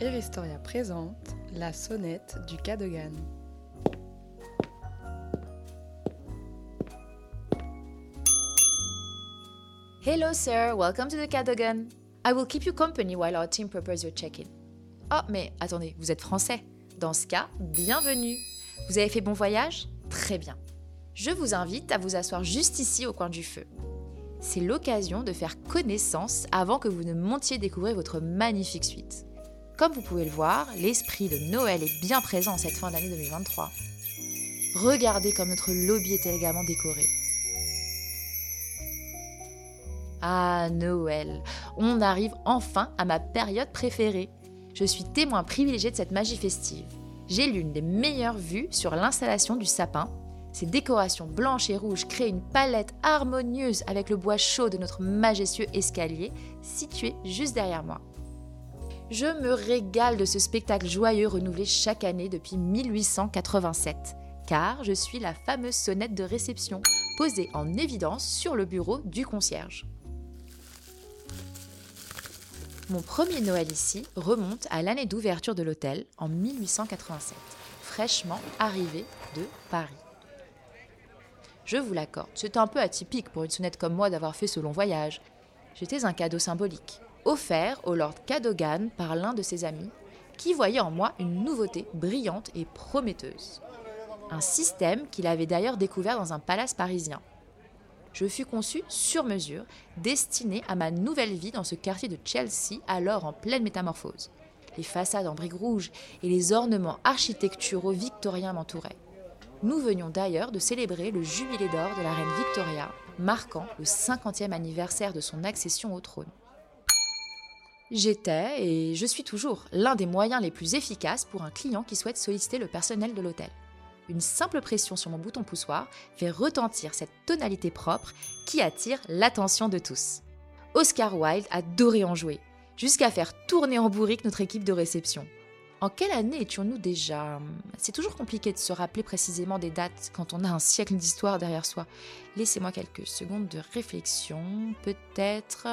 Eristoria présente la sonnette du Cadogan. Hello, sir. Welcome to the Cadogan. I will keep you company while our team prepares your check-in. Oh, mais attendez, vous êtes français. Dans ce cas, bienvenue. Vous avez fait bon voyage? Très bien. Je vous invite à vous asseoir juste ici au coin du feu. C'est l'occasion de faire connaissance avant que vous ne montiez découvrir votre magnifique suite. Comme vous pouvez le voir, l'esprit de Noël est bien présent en cette fin d'année 2023. Regardez comme notre lobby est élégamment décoré. Ah, Noël, on arrive enfin à ma période préférée. Je suis témoin privilégié de cette magie festive. J'ai l'une des meilleures vues sur l'installation du sapin. Ces décorations blanches et rouges créent une palette harmonieuse avec le bois chaud de notre majestueux escalier situé juste derrière moi. Je me régale de ce spectacle joyeux renouvelé chaque année depuis 1887, car je suis la fameuse sonnette de réception posée en évidence sur le bureau du concierge. Mon premier Noël ici remonte à l'année d'ouverture de l'hôtel en 1887, fraîchement arrivé de Paris. Je vous l'accorde, c'est un peu atypique pour une sonnette comme moi d'avoir fait ce long voyage. J'étais un cadeau symbolique, offert au Lord Cadogan par l'un de ses amis, qui voyait en moi une nouveauté brillante et prometteuse. Un système qu'il avait d'ailleurs découvert dans un palace parisien. Je fus conçu sur mesure, destiné à ma nouvelle vie dans ce quartier de Chelsea, alors en pleine métamorphose. Les façades en briques rouges et les ornements architecturaux victoriens m'entouraient. Nous venions d'ailleurs de célébrer le jubilé d'or de la reine Victoria, marquant le 50e anniversaire de son accession au trône. J'étais, et je suis toujours, l'un des moyens les plus efficaces pour un client qui souhaite solliciter le personnel de l'hôtel. Une simple pression sur mon bouton poussoir fait retentir cette tonalité propre qui attire l'attention de tous. Oscar Wilde adorait en jouer, jusqu'à faire tourner en bourrique notre équipe de réception. En quelle année étions-nous déjà? C'est toujours compliqué de se rappeler précisément des dates quand on a un siècle d'histoire derrière soi. Laissez-moi quelques secondes de réflexion. Peut-être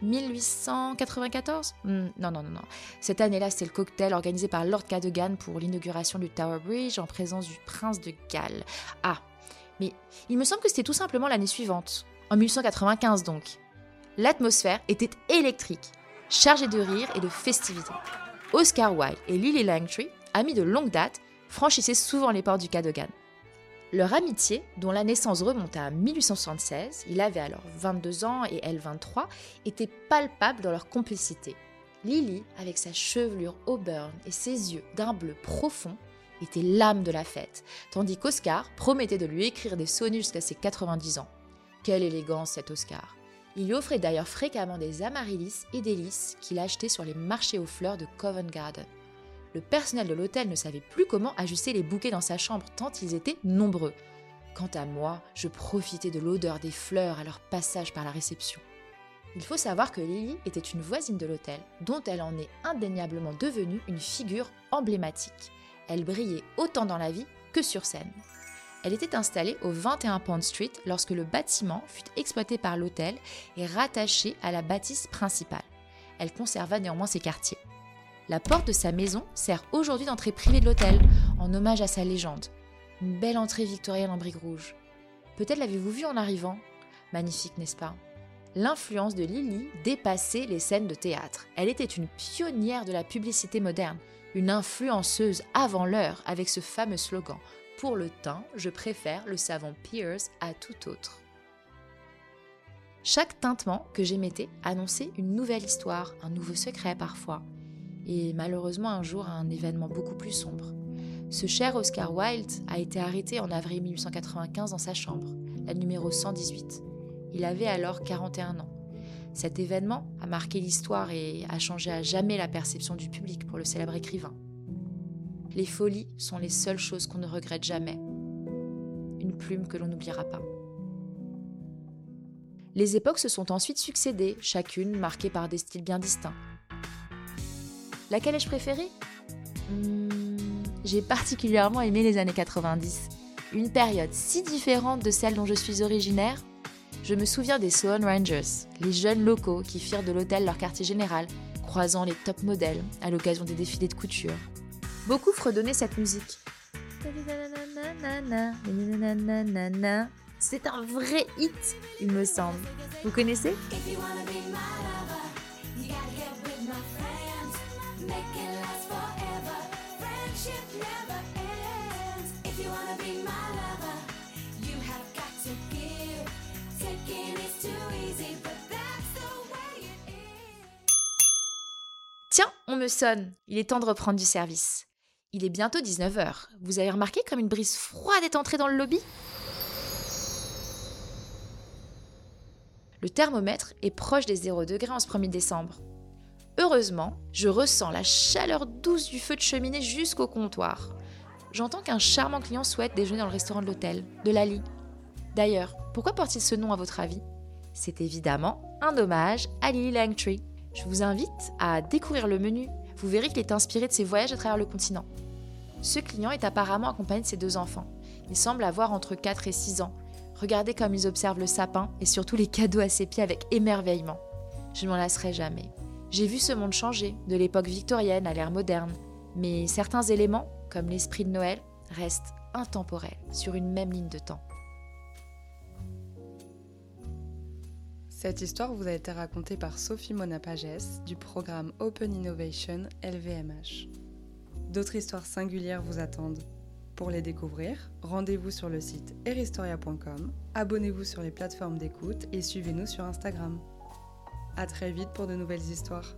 1894 hmm, Non, non, non, non. Cette année-là, c'est le cocktail organisé par Lord Cadogan pour l'inauguration du Tower Bridge en présence du prince de Galles. Ah, mais il me semble que c'était tout simplement l'année suivante. En 1895 donc. L'atmosphère était électrique, chargée de rire et de festivités. Oscar Wilde et Lily Langtry, amis de longue date, franchissaient souvent les portes du Cadogan. Leur amitié, dont la naissance remonte à 1876, il avait alors 22 ans et elle 23, était palpable dans leur complicité. Lily, avec sa chevelure auburn et ses yeux d'un bleu profond, était l'âme de la fête, tandis qu'Oscar promettait de lui écrire des sonnets jusqu'à ses 90 ans. Quelle élégance cet Oscar il lui offrait d'ailleurs fréquemment des amaryllis et des lys qu'il achetait sur les marchés aux fleurs de Covent Garden. Le personnel de l'hôtel ne savait plus comment ajuster les bouquets dans sa chambre tant ils étaient nombreux. Quant à moi, je profitais de l'odeur des fleurs à leur passage par la réception. Il faut savoir que Lily était une voisine de l'hôtel, dont elle en est indéniablement devenue une figure emblématique. Elle brillait autant dans la vie que sur scène. Elle était installée au 21 Pond Street lorsque le bâtiment fut exploité par l'hôtel et rattaché à la bâtisse principale. Elle conserva néanmoins ses quartiers. La porte de sa maison sert aujourd'hui d'entrée privée de l'hôtel, en hommage à sa légende. Une belle entrée victorienne en briques rouges. Peut-être l'avez-vous vue en arrivant Magnifique, n'est-ce pas? L'influence de Lily dépassait les scènes de théâtre. Elle était une pionnière de la publicité moderne, une influenceuse avant l'heure avec ce fameux slogan pour le teint, je préfère le savon Pierce à tout autre. Chaque tintement que j'émettais annonçait une nouvelle histoire, un nouveau secret parfois, et malheureusement un jour un événement beaucoup plus sombre. Ce cher Oscar Wilde a été arrêté en avril 1895 dans sa chambre, la numéro 118. Il avait alors 41 ans. Cet événement a marqué l'histoire et a changé à jamais la perception du public pour le célèbre écrivain. Les folies sont les seules choses qu'on ne regrette jamais. Une plume que l'on n'oubliera pas. Les époques se sont ensuite succédées, chacune marquée par des styles bien distincts. Laquelle ai-je préférée? Hmm, J'ai particulièrement aimé les années 90. Une période si différente de celle dont je suis originaire. Je me souviens des Sloan Rangers, les jeunes locaux qui firent de l'hôtel leur quartier général, croisant les top modèles à l'occasion des défilés de couture. Beaucoup fredonnaient cette musique. C'est un vrai hit, il me semble. Vous connaissez? Tiens, on me sonne. Il est temps de reprendre du service. Il est bientôt 19h. Vous avez remarqué comme une brise froide est entrée dans le lobby? Le thermomètre est proche des 0 degrés en ce 1er décembre. Heureusement, je ressens la chaleur douce du feu de cheminée jusqu'au comptoir. J'entends qu'un charmant client souhaite déjeuner dans le restaurant de l'hôtel, de Lali. D'ailleurs, pourquoi porte-t-il ce nom à votre avis? C'est évidemment un hommage à Lily Langtree, je vous invite à découvrir le menu. Vous verrez qu'il est inspiré de ses voyages à travers le continent. Ce client est apparemment accompagné de ses deux enfants. Il semble avoir entre 4 et 6 ans. Regardez comme ils observent le sapin et surtout les cadeaux à ses pieds avec émerveillement. Je ne m'en lasserai jamais. J'ai vu ce monde changer, de l'époque victorienne à l'ère moderne. Mais certains éléments, comme l'esprit de Noël, restent intemporels sur une même ligne de temps. Cette histoire vous a été racontée par Sophie Monapages du programme Open Innovation LVMH. D'autres histoires singulières vous attendent. Pour les découvrir, rendez-vous sur le site eristoria.com, abonnez-vous sur les plateformes d'écoute et suivez-nous sur Instagram. A très vite pour de nouvelles histoires.